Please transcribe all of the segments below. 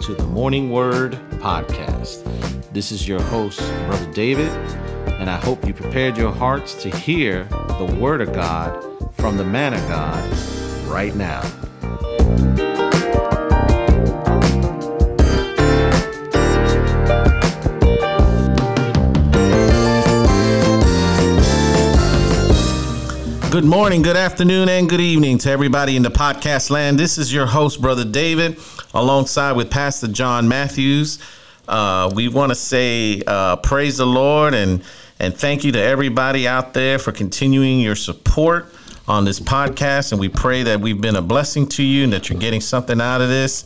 to the Morning Word Podcast. This is your host, Brother David, and I hope you prepared your hearts to hear the Word of God from the man of God right now. Good morning, good afternoon, and good evening to everybody in the podcast land. This is your host, Brother David, alongside with Pastor John Matthews. Uh, we want to say uh, praise the Lord and and thank you to everybody out there for continuing your support on this podcast. And we pray that we've been a blessing to you and that you're getting something out of this,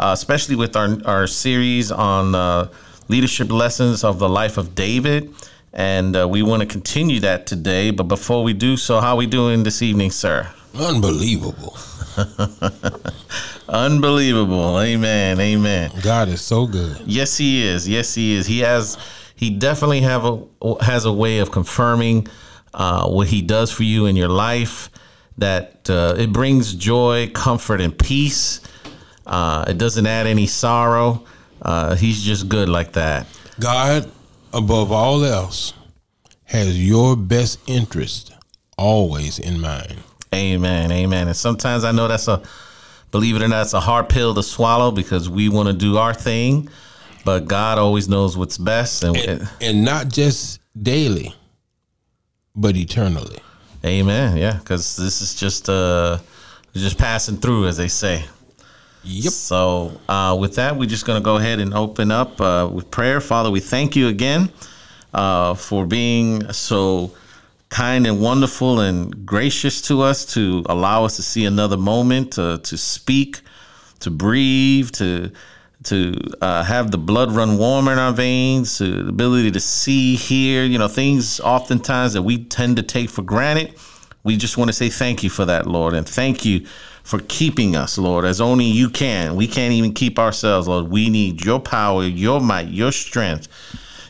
uh, especially with our our series on uh, leadership lessons of the life of David and uh, we want to continue that today. But before we do so, how are we doing this evening, sir? Unbelievable. Unbelievable. Amen. Amen. God is so good. Yes, he is. Yes, he is. He has. He definitely have a has a way of confirming uh, what he does for you in your life. That uh, it brings joy, comfort, and peace. Uh, it doesn't add any sorrow. Uh, he's just good like that. God above all else, has your best interest always in mind. Amen. Amen. And sometimes I know that's a, believe it or not, it's a hard pill to swallow because we want to do our thing, but God always knows what's best. And, and, and not just daily, but eternally. Amen. Yeah. Because this is just, uh, just passing through, as they say. Yep. So, uh, with that, we're just going to go ahead and open up uh, with prayer. Father, we thank you again uh, for being so kind and wonderful and gracious to us to allow us to see another moment, to, speak, to breathe, to to uh, have the blood run warmer in our veins, to the ability to see, hear, you know, things oftentimes that we tend to take for granted. We just want to say thank you for that, Lord, and thank you for keeping us, Lord, as only you can. We can't even keep ourselves, Lord. We need your power, your might, your strength,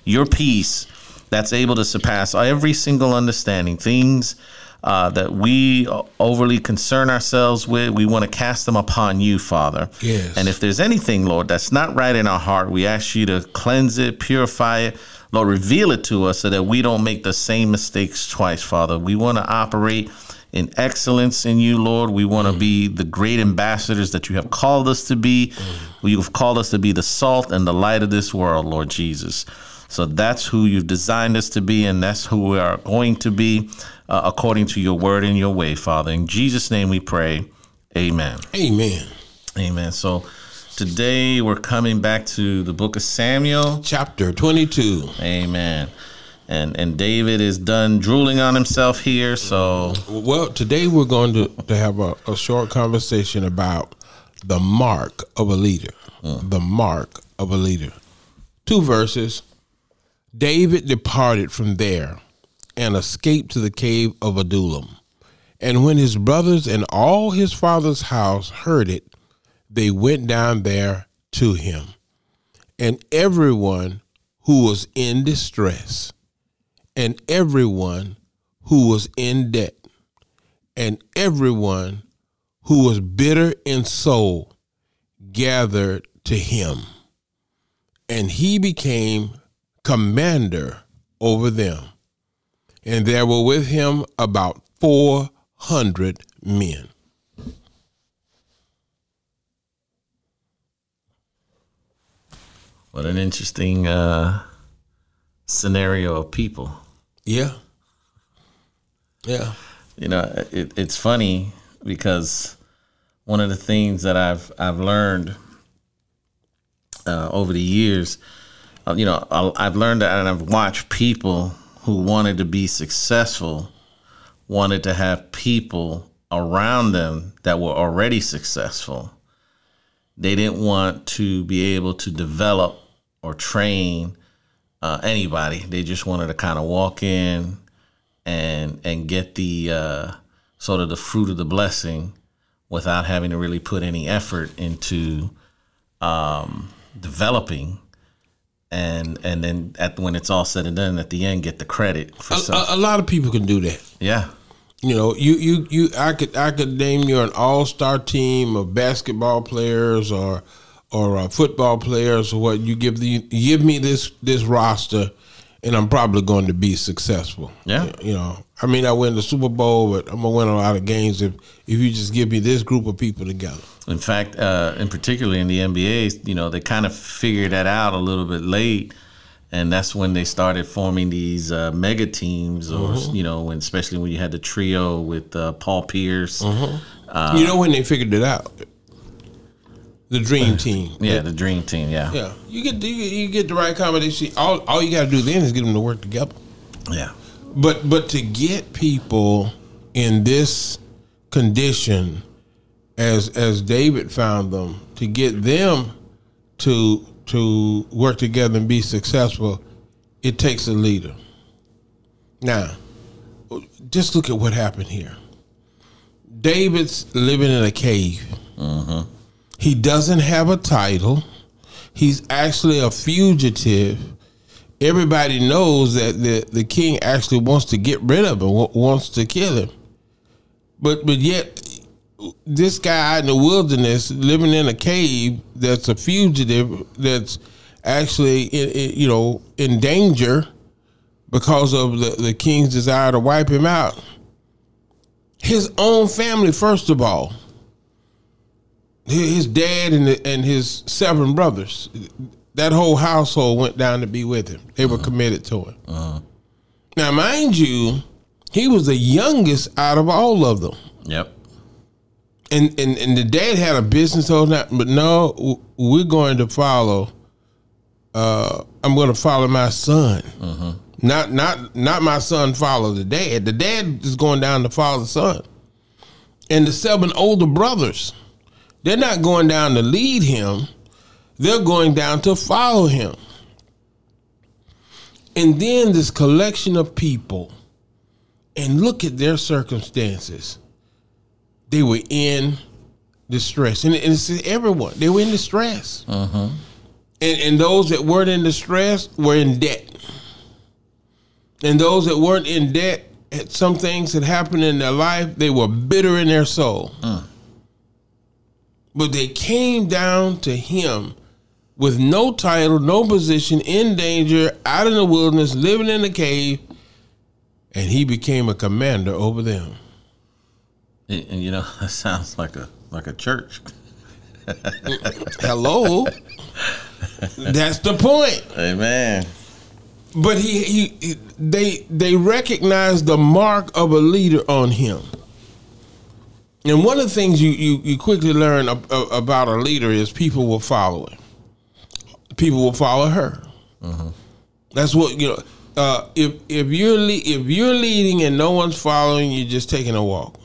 your peace that's able to surpass every single understanding. Things uh, that we overly concern ourselves with, we want to cast them upon you, Father. Yes. And if there's anything, Lord, that's not right in our heart, we ask you to cleanse it, purify it. Lord, reveal it to us so that we don't make the same mistakes twice, Father. We want to operate in excellence in you, Lord. We want to mm. be the great ambassadors that you have called us to be. Mm. You've called us to be the salt and the light of this world, Lord Jesus. So that's who you've designed us to be, and that's who we are going to be uh, according to your word and your way, Father. In Jesus' name we pray. Amen. Amen. Amen. So today we're coming back to the book of Samuel, chapter 22. Amen and and David is done drooling on himself here. So well, today we're going to to have a, a short conversation about the mark of a leader. Mm. The mark of a leader. Two verses. David departed from there and escaped to the cave of Adullam. And when his brothers and all his father's house heard it, they went down there to him. And everyone who was in distress and everyone who was in debt, and everyone who was bitter in soul gathered to him, and he became commander over them. And there were with him about 400 men. What an interesting uh, scenario of people. Yeah. Yeah. You know, it, it's funny because one of the things that I've I've learned uh, over the years, uh, you know, I've learned that and I've watched people who wanted to be successful, wanted to have people around them that were already successful. They didn't want to be able to develop or train uh, anybody. They just wanted to kind of walk in and and get the uh, sort of the fruit of the blessing without having to really put any effort into um, developing. And and then at when it's all said and done, at the end, get the credit for a, a, a lot of people can do that. Yeah, you know, you you you I could I could name you an all star team of basketball players or or uh, football players or what you give the give me this this roster and I'm probably going to be successful. Yeah. You know, I mean, I win the Super Bowl, but I'm gonna win a lot of games if if you just give me this group of people together. In fact, uh, in particularly in the NBA, you know, they kind of figured that out a little bit late, and that's when they started forming these uh, mega teams, or Mm-hmm. you know, when especially when you had the trio with uh, Paul Pierce, Mm-hmm. you know when they figured it out? The dream team. yeah, the Dream Team, yeah, Yeah. You get you, get- you get the right combination. All all you got to do then is get them to work together. yeah, But but to get people in this condition, as as David found them, to get them to to work together and be successful, it takes a leader. Now, just look at what happened here. David's living in a cave. Mm-hmm. He doesn't have a title. He's actually a fugitive everybody knows that the, the king actually wants to get rid of him, wants to kill him. But but yet, this guy in the wilderness, living in a cave, that's a fugitive, that's actually in, in, you know in danger because of the, the king's desire to wipe him out. His own family, first of all, his dad and the, and his seven brothers, that whole household went down to be with him. They were uh-huh. committed to him. Uh-huh. Now, mind you, he was the youngest out of all of them. yep, And and, and the dad had a business on that, but no, we're going to follow. Uh, I'm going to follow my son. Uh-huh. Not not not my son follow the dad. The dad is going down to follow the son. And the seven older brothers, they're not going down to lead him. They're going down to follow him. And then this collection of people, and look at their circumstances they were in distress, and, it's everyone. They were in distress, uh-huh. and and those that weren't in distress were in debt, and those that weren't in debt had some things that happened in their life. They were bitter in their soul, mm. But they came down to him with no title, no position, in danger, out in the wilderness, living in a cave, and he became a commander over them. and, and, you know that sounds like a like a church. Hello. That's the point. Amen. But he, he, he- they they recognized the mark of a leader on him. And one of the things you you, you quickly learn ab- ab- about a leader is people will follow him. People will follow her. That's what you know. Uh, if if you're le- if you're leading and no one's following, you're just taking a walk.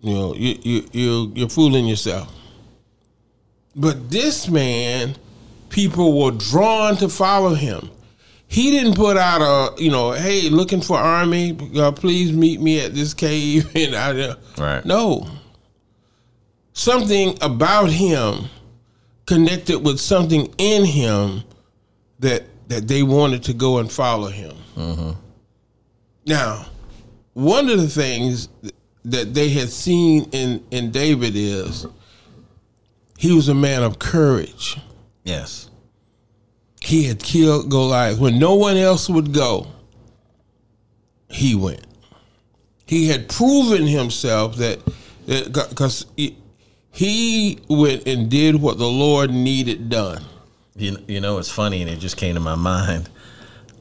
You know, you you you you're fooling yourself. But this man, people were drawn to follow him. He didn't put out a, you know, hey, looking for army, uh, please meet me at this cave. And I, Right. no, something about him connected with something in him that that they wanted to go and follow him. Now, one of the things that they had seen in in David is he was a man of courage. Yes. He had killed Goliath when no one else would go. He went. He had proven himself that because he, went and did what the Lord needed done. You, you know, it's funny, and it just came to my mind.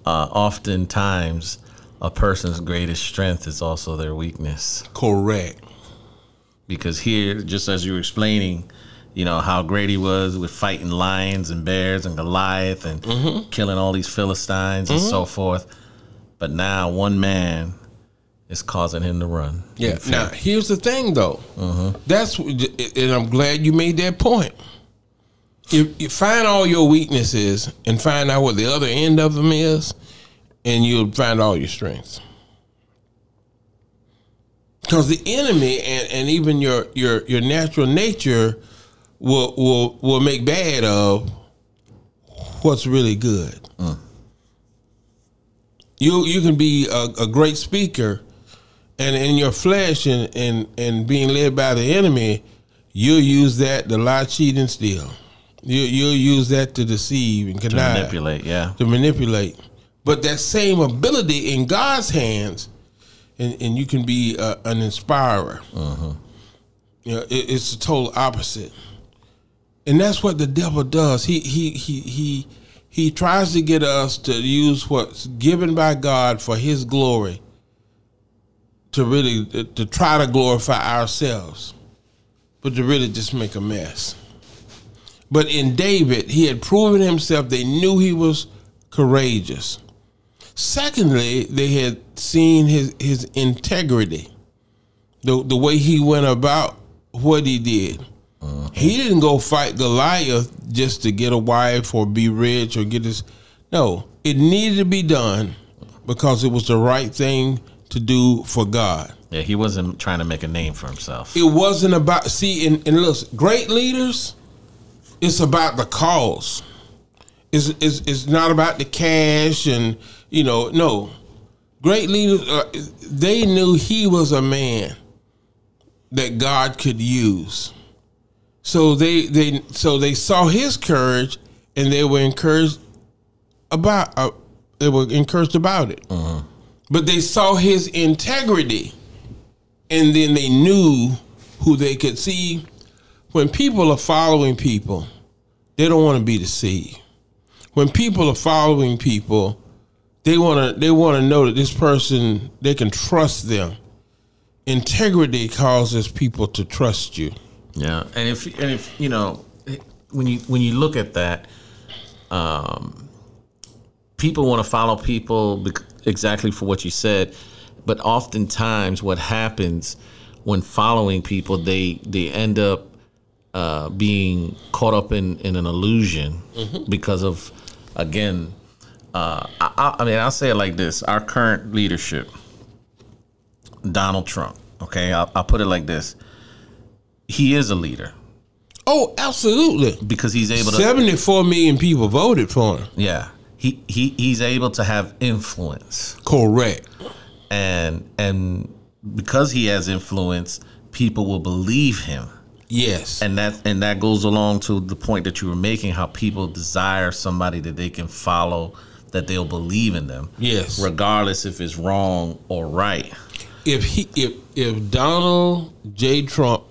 Uh, oftentimes, a person's greatest strength is also their weakness. Correct. Because here, just as you were explaining, you know, how great he was with fighting lions and bears and Goliath and Mm-hmm. killing all these Philistines and so forth. But now, one man is causing him to run. Yeah. Now, here's the thing, though. That's and I'm glad you made that point. If you find all your weaknesses and find out what the other end of them is, and you'll find all your strengths. Because the enemy and, and even your, your your natural nature will will will make bad of what's really good. You you can be a, a great speaker, and in your flesh and, and and being led by the enemy, you'll use that to lie, cheat, and steal. You you'll use that to deceive and To manipulate, yeah. to manipulate. But that same ability in God's hands, and, and you can be uh, an inspirer. Uh-huh. You know, it, it's the total opposite, and that's what the devil does. He he he he he tries to get us to use what's given by God for His glory. To really to try to glorify ourselves, but to really just make a mess. But in David, he had proven himself. They knew he was courageous. Secondly, they had seen his, his integrity, the, the way he went about what he did. He didn't go fight Goliath just to get a wife or be rich or get his. No, it needed to be done because it was the right thing to do for God. Yeah, he wasn't trying to make a name for himself. It wasn't about see and, and listen, great leaders, it's about the cause. It's, it's it's not about the cash and you know no. Great leaders, uh, they knew he was a man that God could use. So they they so they saw his courage and they were encouraged about uh, they were encouraged about it. But they saw his integrity and then they knew who they could see. When people are following people, they don't want to be deceived. When people are following people, they want to they want to know that this person they can trust them. Integrity causes people to trust you. Yeah, and if and if you know when you when you look at that, um, people want to follow people bec- exactly for what you said, but oftentimes what happens when following people, they they end up uh, being caught up in in an illusion because of again. Uh, I, I I mean, I'll say it like this: our current leadership, Donald Trump. Okay, I'll, I'll put it like this: he is a leader Oh, absolutely. because he's able to. 74 million people voted for him. Yeah, he, he he's able to have influence, Correct. and and because he has influence, people will believe him, Yes. and that and that goes along to the point that you were making, how people desire somebody that they can follow, that they'll believe in them, yes. regardless if it's wrong or right. if he if if Donald J. Trump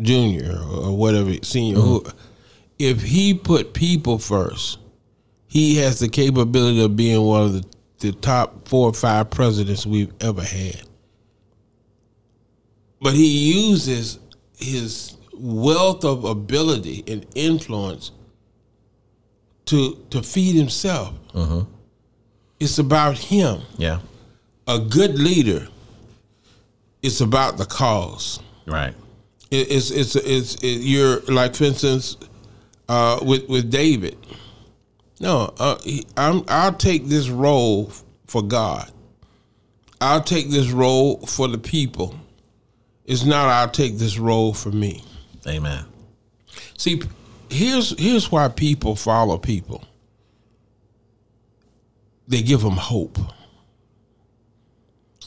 Jr. or whatever senior mm-hmm. who if he put people first, he has the capability of being one of the, the top four or five presidents we've ever had. But he uses his wealth of ability and influence to to feed himself. Mm-hmm. It's about him Yeah, a good leader it's about the cause right. It, it's it's it's it, you're like for instance uh, with with David. No uh, he, I'm I'll take this role for God. I'll take this role for the people. It's not I'll take this role for me. Amen. see here's here's why people follow people. They give them hope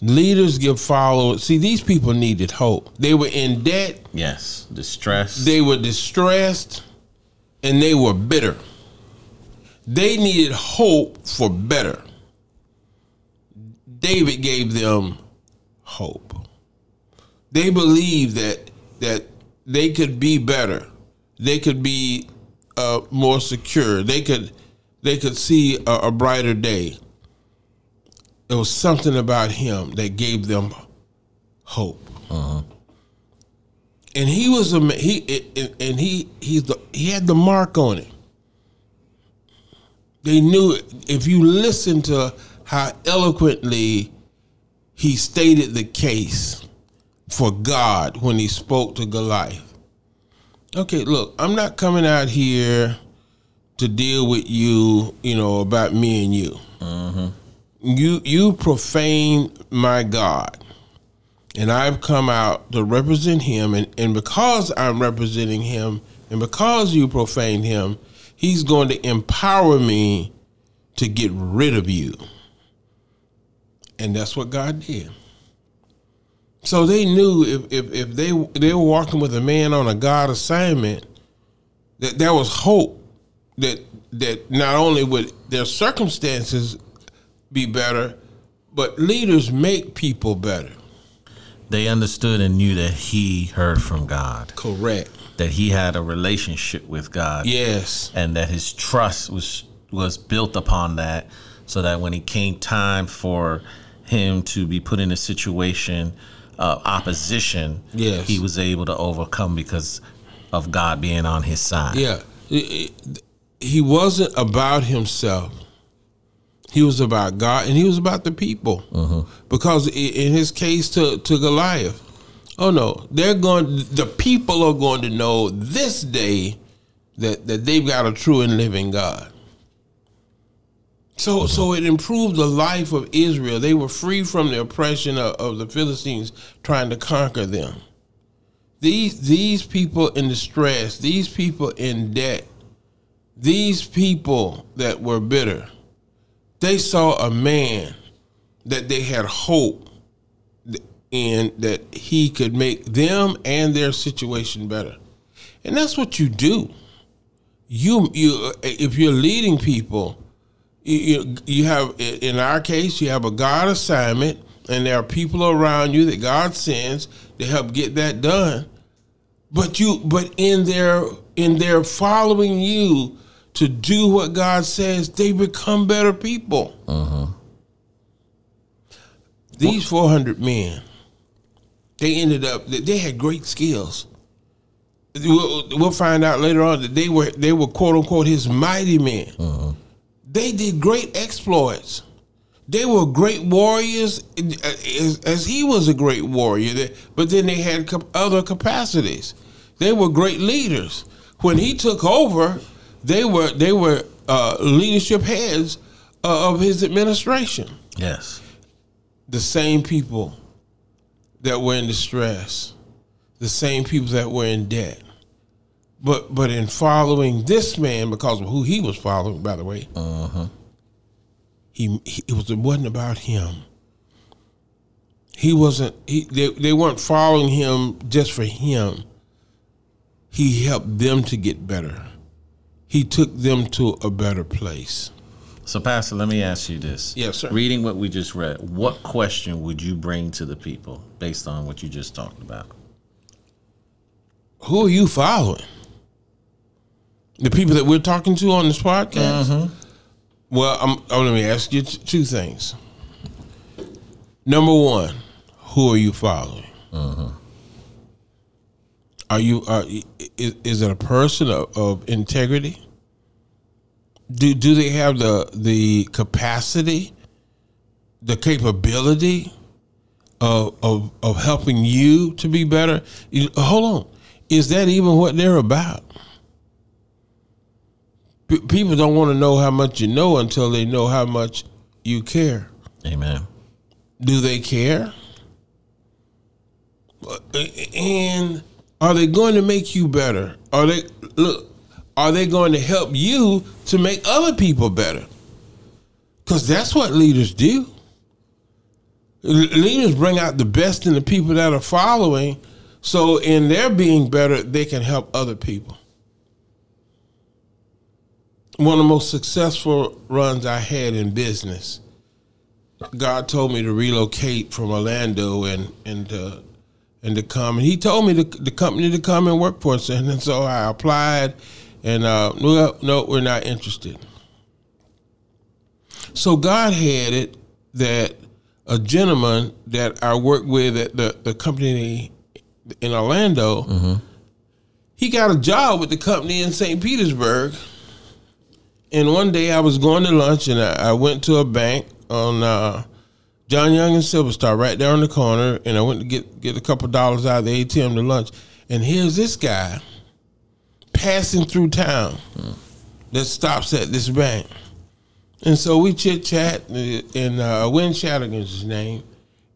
leaders give followers see these people needed hope. They were in debt. Yes, distress. they were distressed and they were bitter. They needed hope for better. David gave them hope. They believed that that they could be better. They could be uh, more secure. They could they could see a, a brighter day there was something about him that gave them hope uh-huh. and he was a he and- he he's the he had the mark on him. They knew it. if you listen to how eloquently he stated the case for God when he spoke to Goliath. Okay, look, I'm not coming out here to deal with you, you know, about me and you. Uh-huh. You you profane my God and I've come out to represent him, and, and because I'm representing him, and because you profaned him, he's going to empower me to get rid of you. And that's what God did. So they knew if, if, if they they were walking with a man on a God assignment, that there was hope that that not only would their circumstances be better, but leaders make people better. They understood and knew that he heard from God, Correct. that he had a relationship with God, Yes. and that his trust was was built upon that, so that when it came time for him to be put in a situation of opposition, Yes. he was able to overcome because of God being on his side. Yeah. He wasn't about himself. He was about God and he was about the people. Uh-huh. Because in his case to, to Goliath, oh no, they're going the people are going to know this day that, that they've got a true and living God. So uh-huh. so it improved the life of Israel. They were free from the oppression of, of the Philistines trying to conquer them these these people in distress, these people in debt, these people that were bitter, they saw a man that they had hope in that he could make them and their situation better. And that's what you do. You you if you're leading people, you you, have in our case you have a God assignment and there are people around you that God sends to help get that done but you but in their in their following you to do what god says they become better people. Uh-huh. These 400 men they ended up they had great skills. We'll, we'll find out later on that they were they were quote unquote his mighty men. Uh-huh. They did great exploits. They were great warriors uh, as, as he was a great warrior but then they had other capacities. They were great leaders. When he took over they were they were uh, leadership heads uh, of his administration Yes. the same people that were in distress the same people that were in debt but but in following this man because of who he was following by the way uh-huh. he, he it was it wasn't about him. He wasn't he they, they weren't following him just for him. He helped them to get better. He took them to a better place. So, Pastor, let me ask you this. Yes, sir. Reading what we just read, what question would you bring to the people based on what you just talked about? Who are you following? The people that we're talking to on this podcast? Mm-hmm. Well, I'm, I'm let me ask you t- two things. Number one, who are you following? Mm-hmm. Are you uh, are is, is it a person of, of integrity? Do do they have the the capacity, the capability of of, of helping you to be better? You- hold on, is that even what they're about? P- people don't want to know how much you know until they know how much you care. Amen. Do they care? Uh, and are they going to make you better? Are they look? Are they going to help you to make other people better? Because that's what leaders do. Leaders bring out the best in the people that are following, so in their being better, they can help other people. One of the most successful runs I had in business. God told me to relocate from Orlando and and uh, and to come. And he told me the, the company to come and work for us, and, so I applied. And uh, no, no, we're not interested. So God had it that a gentleman that I worked with at the, the company in Orlando, he got a job with the company in St. Petersburg. And one day I was going to lunch and I, I went to a bank on uh, John Young and Silver Star right there on the corner, and I went to get get a couple dollars out of the ATM to lunch. And here's this guy passing through town that stops at this bank. And so we chit chat, and uh, Win Shadigan's his name.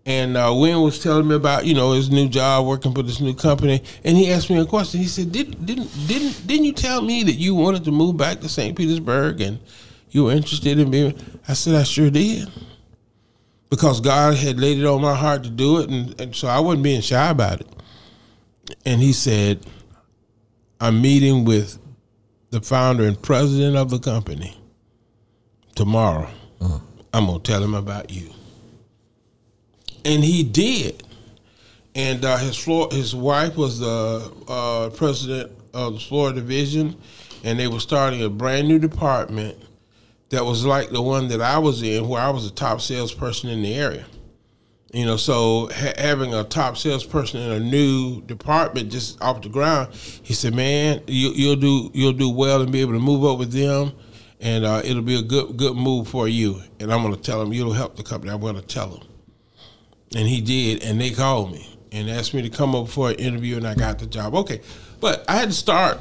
And uh, Win was telling me about you know his new job working for this new company, and he asked me a question. He said, "Did, "Didn't didn't didn't you tell me that you wanted to move back to St. Petersburg and you were interested in being?" I said, "I sure did." Because God had laid it on my heart to do it, and, and so I wasn't being shy about it. And he said, "I'm meeting with the founder and president of the company tomorrow. I'm gonna tell him about you. And he did. And uh, his floor, his wife was the uh, president of the Florida division, and they were starting a brand new department that was like the one that I was in, where I was a top salesperson in the area. You know, so ha- having a top salesperson in a new department just off the ground, he said, "Man, you, you'll do you'll do well and be able to move up with them, and uh, it'll be a good good move for you." And I'm going to tell him you'll help the company. I'm going to tell him, and he did. And they called me and asked me to come up for an interview, and I got the job. Okay, but I had to start.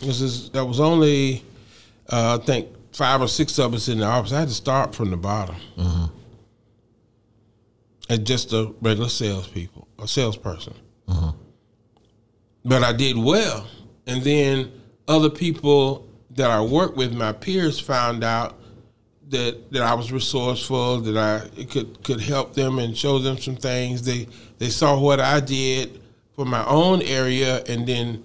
This is that was only uh, I think five or six of us in the office. I had to start from the bottom mm-hmm. as just a regular salespeople, a salesperson. Mm-hmm. But I did well, and then other people that I worked with, my peers, found out that that I was resourceful, that I could could help them and show them some things. They they saw what I did for my own area, and then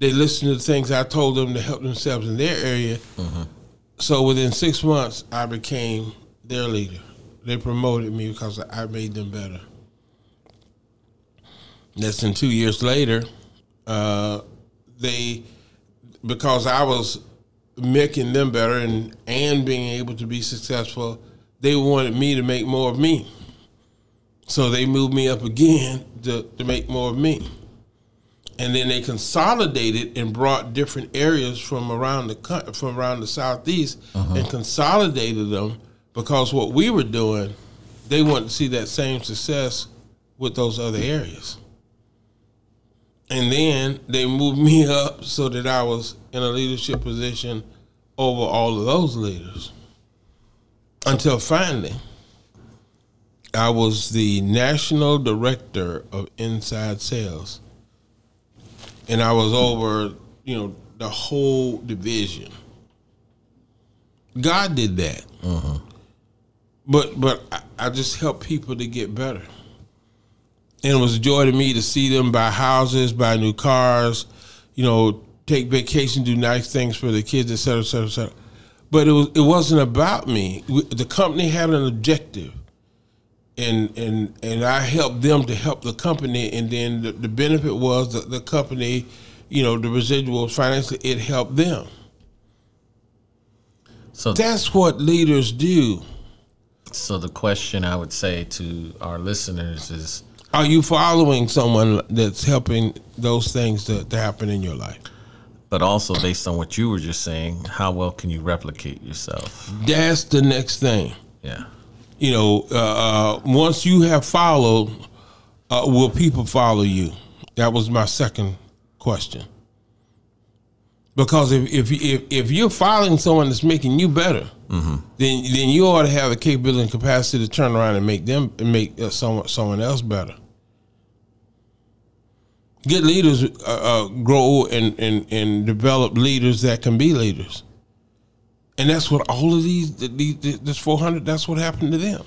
they listened to the things I told them to help themselves in their area. Mm-hmm. So within six months, I became their leader. They promoted me because I made them better. Less than two years later, uh, they because I was making them better and and being able to be successful, they wanted me to make more of me. So they moved me up again to, to make more of me. And then they consolidated and brought different areas from around the from around the southeast uh-huh. and consolidated them because what we were doing, they wanted to see that same success with those other areas. And then they moved me up so that I was in a leadership position over all of those leaders. Until finally, I was the national director of inside sales. And I was over, you know, the whole division. God did that. Uh-huh. But but I, I just helped people to get better. And it was a joy to me to see them buy houses, buy new cars, you know, take vacation, do nice things for the kids, et cetera, et cetera, et cetera. But it was it wasn't about me. The company had an objective, and and and I helped them to help the company, and then the, the benefit was that the company, you know, the residuals financially, it helped them. So That's what leaders do. so the question I would say to our listeners is Are you following someone that's helping those things to, to happen in your life? but also based on what you were just saying, how well can you replicate yourself? That's the next thing. Yeah. You know, uh, uh, once you have followed, uh, will people follow you? That was my second question. Because if if if, if you're following someone that's making you better, then then you ought to have the capability and capacity to turn around and make them and make uh, someone someone else better. Good leaders uh, uh, grow and, and and develop leaders that can be leaders, and that's what all of these these this four hundred. That's what happened to them,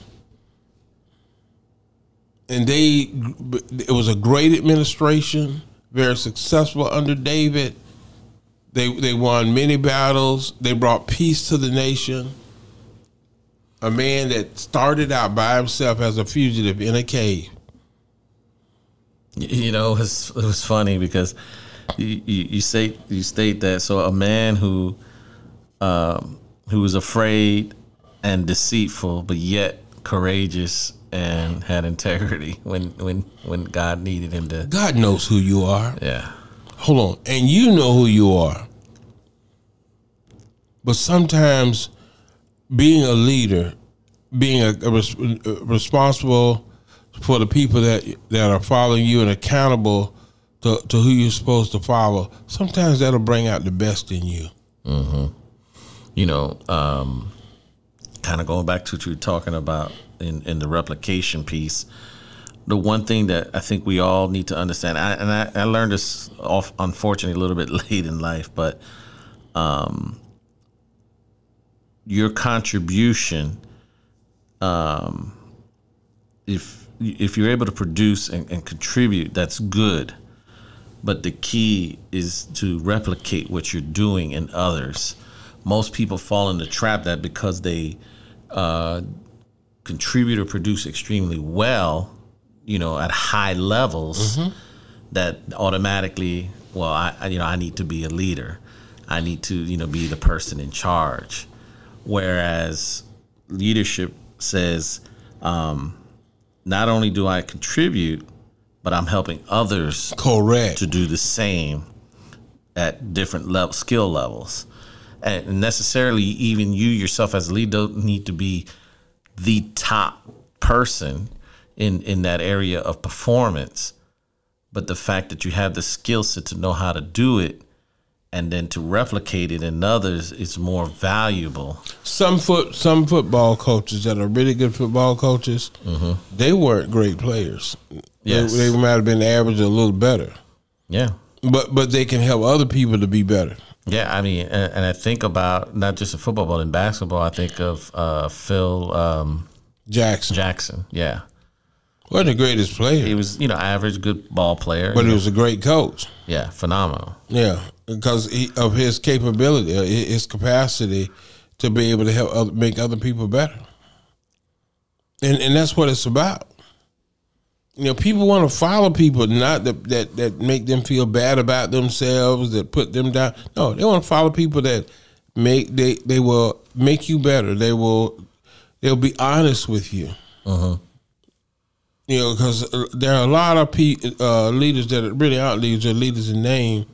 and they it was a great administration, very successful under David. They they won many battles. They brought peace to the nation. A man that started out by himself as a fugitive in a cave. You know, it was, it was funny because you, you, you say you state that so a man who um, who was afraid and deceitful, but yet courageous and had integrity when when when God needed him to. God knows who you are. Yeah. Hold on. And you know who you are. But sometimes being a leader, being a, a res- uh, responsible for the people that that are following you and accountable to, to who you're supposed to follow, sometimes that'll bring out the best in you. You know, um, kind of going back to what you were talking about in, in the replication piece, the one thing that I think we all need to understand, I, and I, I learned this off, unfortunately, a little bit late in life, but um, your contribution, um, if if you're able to produce and, and contribute, that's good. but the key is to replicate what you're doing in others. Most people fall in the trap that because they uh, contribute or produce extremely well, you know, at high levels, that automatically, well, I I- you know I need to be a leader. I need to you know be the person in charge. Whereas leadership says, um, not only do I contribute, but I'm helping others Correct. to do the same at different level skill levels and necessarily even you yourself as a leader don't need to be the top person in in that area of performance but the fact that you have the skill set to know how to do it and then to replicate it in others is more valuable some foot some football coaches that are really good football coaches, mm-hmm. they weren't great players. Yes. They, they might have been average or a little better, yeah but but they can help other people to be better. Yeah, I mean, and, and I think about not just in football, but in basketball. I think of uh, Phil um, Jackson Jackson. Yeah, wasn't the greatest player, he was, you know, average, good ball player. but he know. was a great coach. yeah, phenomenal. Yeah, because he, of his capability, uh, his capacity to be able to help other, make other people better, and and that's what it's about. You know, people want to follow people, not that, that that make them feel bad about themselves, that put them down. No, they want to follow people that make they they will make you better. They will they'll be honest with you. Uh-huh. You know, because uh, there are a lot of pe- uh, leaders that are really aren't leaders, they're leaders in name.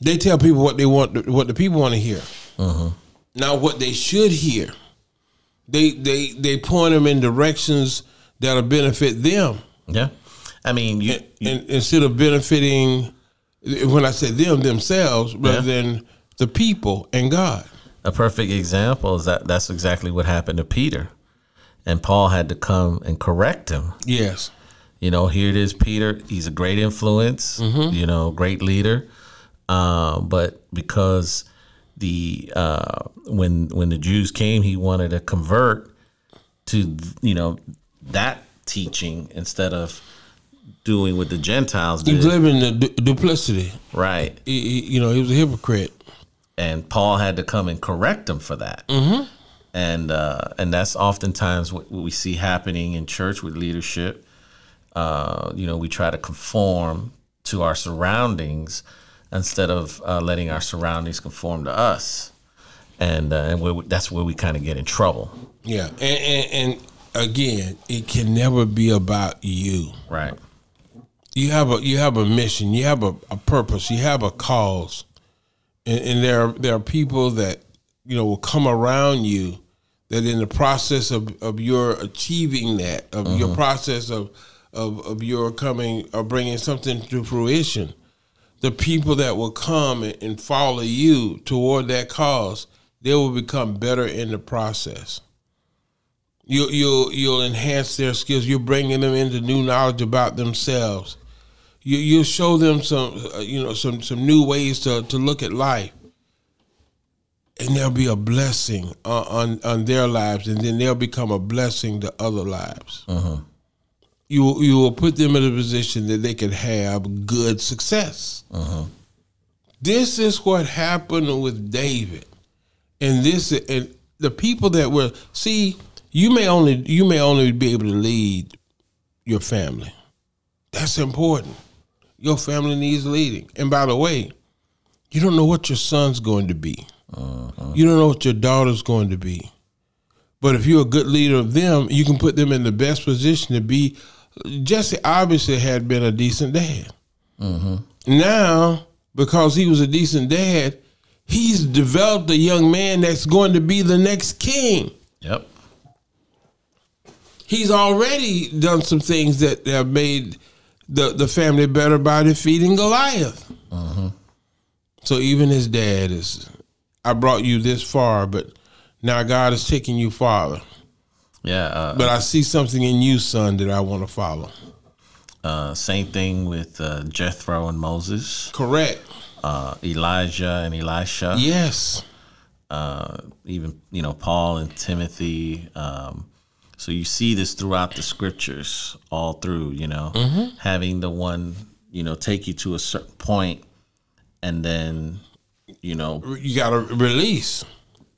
They tell people what they want, what the people want to hear, uh-huh. not what they should hear. They they they point them in directions that'll benefit them, Yeah, I mean, you, you and instead of benefiting, when I say them themselves, rather Yeah. than the people and God. a perfect example is that that's exactly what happened to Peter, and Paul had to come and correct him. Yes, You know, here it is, Peter. He's a great influence, you know, great leader. Uh, but because the uh, when when the Jews came, he wanted to convert to you know that teaching instead of doing what the Gentiles did. lived in the du- duplicity. Right, He, he- you know, he was a hypocrite. and Paul had to come and correct him for that. Mm-hmm. And uh, and that's oftentimes what, what we see happening in church with leadership. Uh, you know, we try to conform to our surroundings instead of uh, letting our surroundings conform to us. And uh, and where we, that's where we kind of get in trouble. Yeah, and, and and again, it can never be about you. Right. You have a you have a mission, you have a, a purpose, you have a cause, and, and there are, there are people that you know will come around you that in the process of, of your achieving that of your mm-hmm. process of, of of your coming or bringing something to fruition, the people that will come and, and follow you toward that cause, they will become better in the process. You you'll you'll enhance their skills. You're bringing them into new knowledge about themselves. You you'll show them some uh, you know some some new ways to to look at life, and there'll be a blessing on on, on their lives, and then they'll become a blessing to other lives. You will- you will put them in a position that they can have good success. This is what happened with David, and this and the people that were see. You may only you may only be able to lead your family. That's important. Your family needs leading. And by the way, you don't know what your son's going to be. Uh-huh. You don't know what your daughter's going to be. But if you're a good leader of them, you can put them in the best position to be. Jesse obviously had been a decent dad. Mm-hmm. Now, because he was a decent dad, he's developed a young man that's going to be the next king Yep. He's already done some things that have made the, the family better by defeating Goliath. So even his dad is, I brought you this far, but now God is taking you farther. Yeah. Uh, But I see something in you, son, that I want to follow. uh, same thing with uh, Jethro and Moses, Correct. uh, Elijah and Elisha. Yes. uh, even you know Paul and Timothy. Um, so you see this throughout the scriptures, all through. You know, having the one you know, take you to a certain point, and then, you know, You got to release.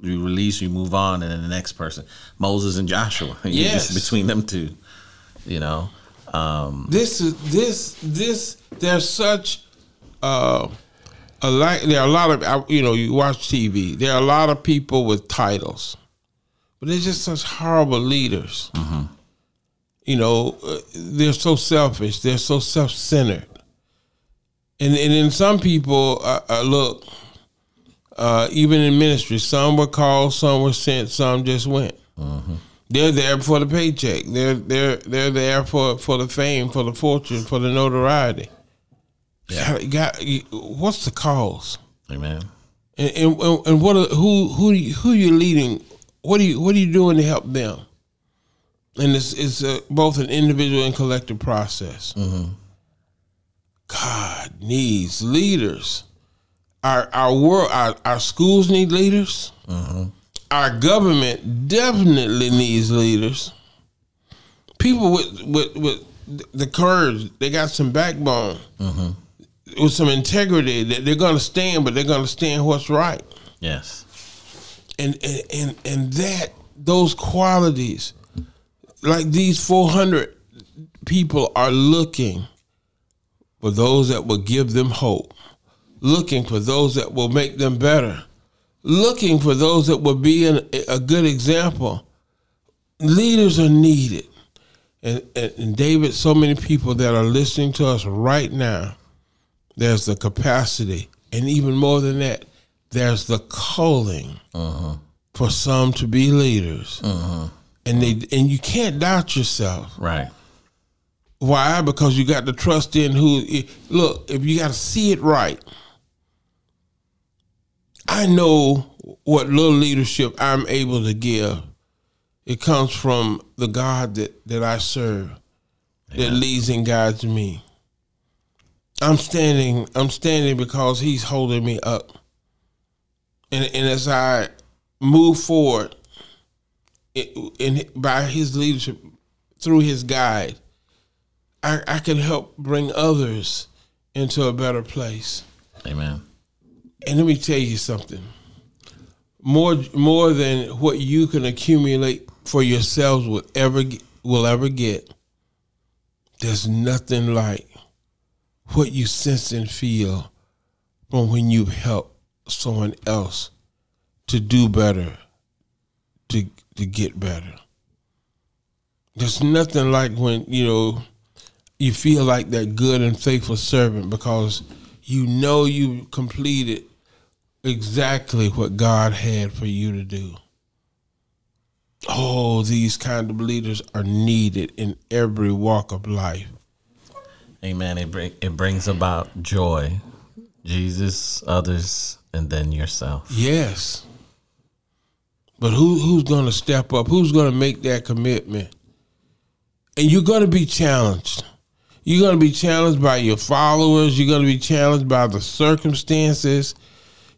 you release, you move on, and then the next person, Moses and Joshua, You're Yes. just between them two, you know. Um, This is this this. There's such uh, a lot. There are a lot of you know. You watch TV. There are a lot of people with titles, but they're just such horrible leaders. You know, uh, they're so selfish. They're so self centered. And and then some people uh, uh, look. Uh, even in ministry, some were called, some were sent, some just went. They're there for the paycheck. They're they're they're there for for the fame, for the fortune, for the notoriety. Yeah. Got, what's the cause? amen. And and, and what are, who who who you leading? What are you what are you doing to help them? And it's it's a, both an individual and collective process. Mm-hmm. God needs leaders. Our our world our, our schools need leaders. Mm-hmm. Our government definitely needs leaders. People with with with the courage, they got some backbone, mm-hmm. with some integrity. That they're going to stand, but they're going to stand what's right. Yes. And and and that those qualities, like these four hundred people are looking for those that will give them hope, looking for those that will make them better, looking for those that will be an, a good example. Leaders are needed. And, and, and David, so many people that are listening to us right now, there's the capacity, and even more than that, there's the calling uh-huh. for some to be leaders. Uh-huh. And they and you can't doubt yourself. Right. Why? Because you got to trust in who. Look, if you got to see it right, I know what little leadership I'm able to give. It comes from the God that, that I serve, that leads and guides me. I'm standing. I'm standing because He's holding me up, and and as I move forward, it, in by His leadership, through His guide, I, I can help bring others into a better place. Amen. And let me tell you something. More more than what you can accumulate for yourselves will ever get- will ever get. There's nothing like what you sense and feel from when you help someone else to do better, to to get better. There's nothing like when, you know, you feel like that good and faithful servant because you know you completed exactly what God had for you to do. Oh, these kind of leaders are needed in every walk of life. Amen. It bring, it brings about joy. Jesus, others, and then yourself. Yes. But who who's going to step up? Who's going to make that commitment? And you're going to be challenged. You're going to be challenged by your followers. You're going to be challenged by the circumstances.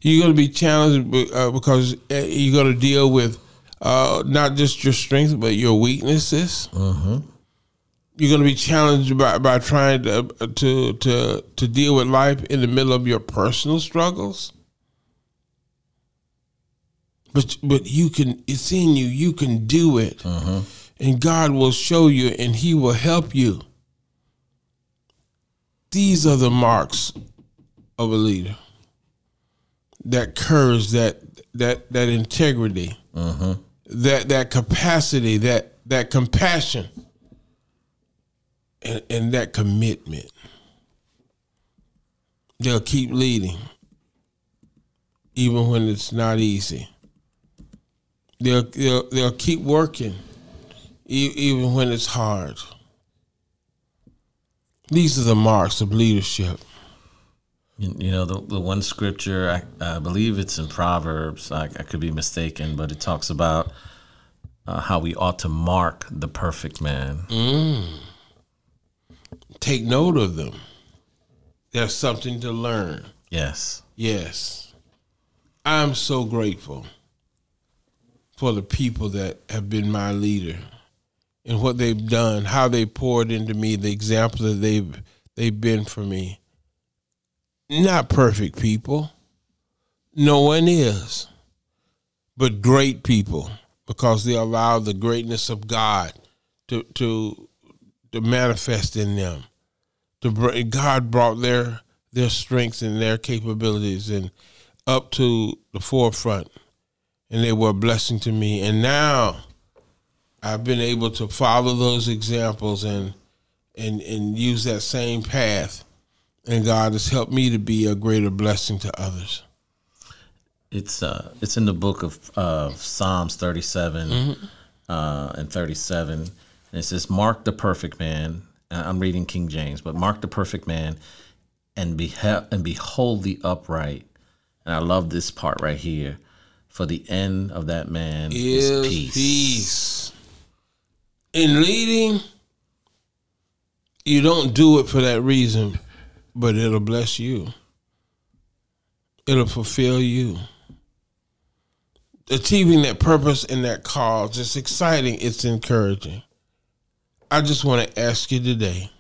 You're going to be challenged uh, because uh, you're going to deal with uh, not just your strengths but your weaknesses. You're going to be challenged by, by trying to, to to to deal with life in the middle of your personal struggles. But but you can it's in you. You can do it. Uh-huh. And God will show you and he will help you. These are the marks of a leader. That courage, that that that integrity, uh-huh. that that capacity, that that compassion, and, and that commitment. They'll keep leading, even when it's not easy. They'll they'll, they'll keep working, e- even when it's hard. These are the marks of leadership. You, know, the, the one scripture, I, I believe it's in Proverbs, I, I could be mistaken, but it talks about uh, how we ought to mark the perfect man. Take note of them. There's something to learn. Yes. Yes. I'm so grateful for the people that have been my leader and what they've done, how they poured into me, the example that they've they've been for me. Not perfect people. No one is. But great people because they allow the greatness of God to to to manifest in them. To bring, God brought their their strengths and their capabilities and up to the forefront, and they were a blessing to me. And now I've been able to follow those examples and and and use that same path, and God has helped me to be a greater blessing to others. It's uh, it's in the book of uh, Psalms 37 mm-hmm. uh, and 37. And it says, "Mark the perfect man." I'm reading King James, but mark the perfect man, and behe- and behold the upright. And I love this part right here. For the end of that man is, is peace. peace. In leading, you don't do it for that reason, but it'll bless you. It'll fulfill you achieving that purpose and that cause. It's exciting. It's encouraging. I just want to ask you today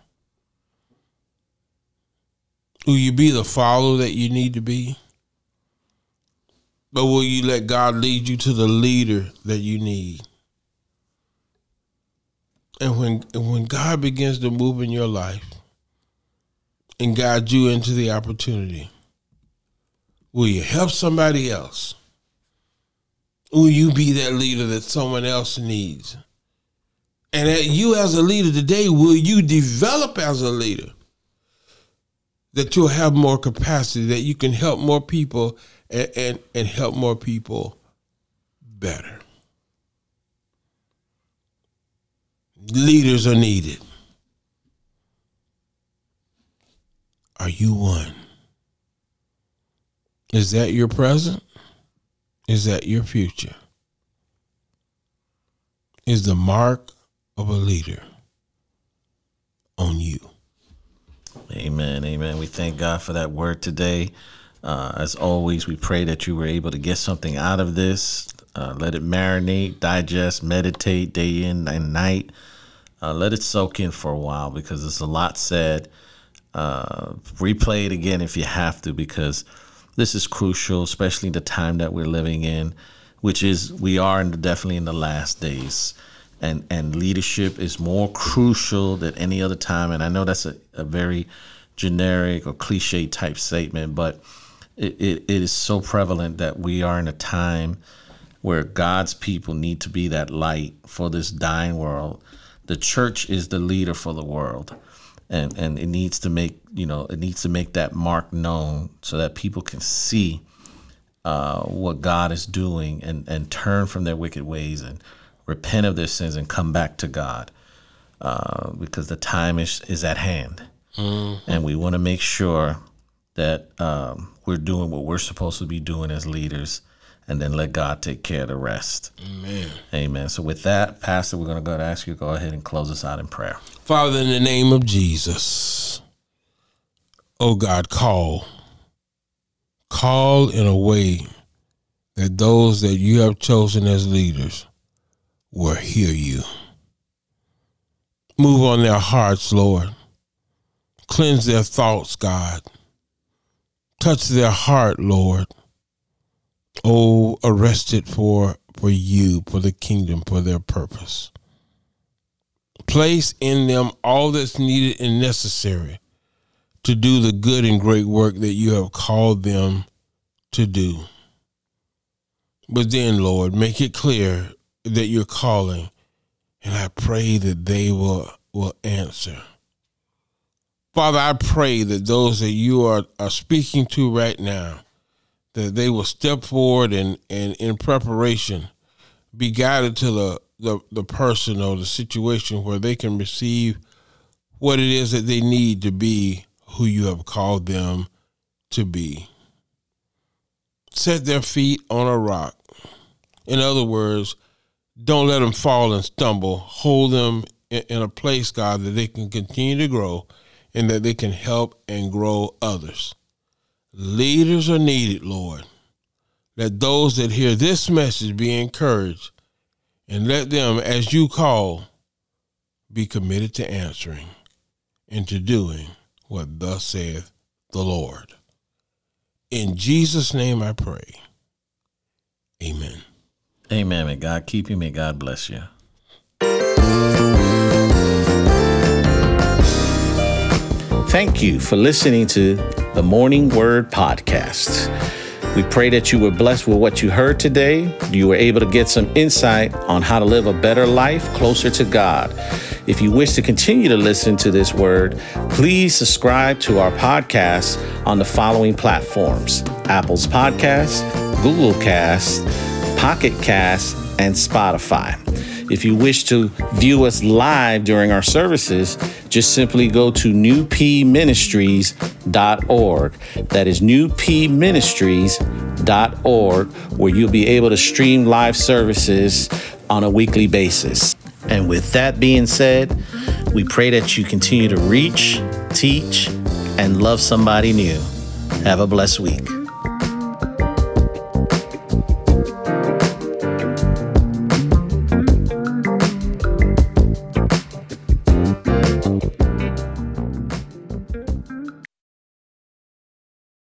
will you be the follower that you need to be? But will you let God lead you to the leader that you need? And when when God begins to move in your life and guide you into the opportunity, will you help somebody else? Will you be that leader that someone else needs? And that you as a leader today, will you develop as a leader? That you'll have more capacity, that you can help more people and, and, and help more people better. Leaders are needed. Are you one? Is that your present? is that your future is the mark of a leader on you. Amen. Amen. We thank God for that word today. Uh, as always, we pray that you were able to get something out of this. Uh, let it marinate, digest, meditate day in and night. Uh, let it soak in for a while because there's a lot said. Uh, replay it again if you have to because this is crucial, especially the time that we're living in, which is we are in the, definitely in the last days. And, and leadership is more crucial than any other time. And I know that's a, a very generic or cliche type statement, but it, it, it is so prevalent that we are in a time where God's people need to be that light for this dying world. The church is the leader for the world and and it needs to make you know it needs to make that mark known so that people can see uh, what God is doing and and turn from their wicked ways and repent of their sins and come back to God uh, because the time is is at hand mm-hmm. and we want to make sure that um, we're doing what we're supposed to be doing as leaders and then let God take care of the rest. Amen. Amen. So with that, Pastor, we're going to go to ask you to go ahead and close us out in prayer. Father, in the name of Jesus, oh God, call. Call in a way that those that you have chosen as leaders will hear you. Move on their hearts, Lord. Cleanse their thoughts, God. Touch their heart, Lord oh, arrested for for you, for the kingdom, for their purpose. Place in them all that's needed and necessary to do the good and great work that you have called them to do. But then, Lord, make it clear that you're calling, and I pray that they will will answer. Father, I pray that those that you are, are speaking to right now that they will step forward and, and in preparation be guided to the, the, the person or the situation where they can receive what it is that they need to be who you have called them to be. Set their feet on a rock. In other words, don't let them fall and stumble. Hold them in a place, God, that they can continue to grow and that they can help and grow others. Leaders are needed, Lord. Let those that hear this message be encouraged, and let them, as you call, be committed to answering and to doing what thus saith the Lord. In Jesus' name I pray. Amen. Amen. May God keep you. May God bless you. Thank you for listening to the Morning Word Podcast. We pray that you were blessed with what you heard today. You were able to get some insight on how to live a better life closer to God. If you wish to continue to listen to this word, please subscribe to our podcast on the following platforms Apple's Podcast, Google Cast, Pocket Cast, and Spotify. If you wish to view us live during our services, just simply go to newpministries.org. That is newpministries.org, where you'll be able to stream live services on a weekly basis. And with that being said, we pray that you continue to reach, teach, and love somebody new. Have a blessed week.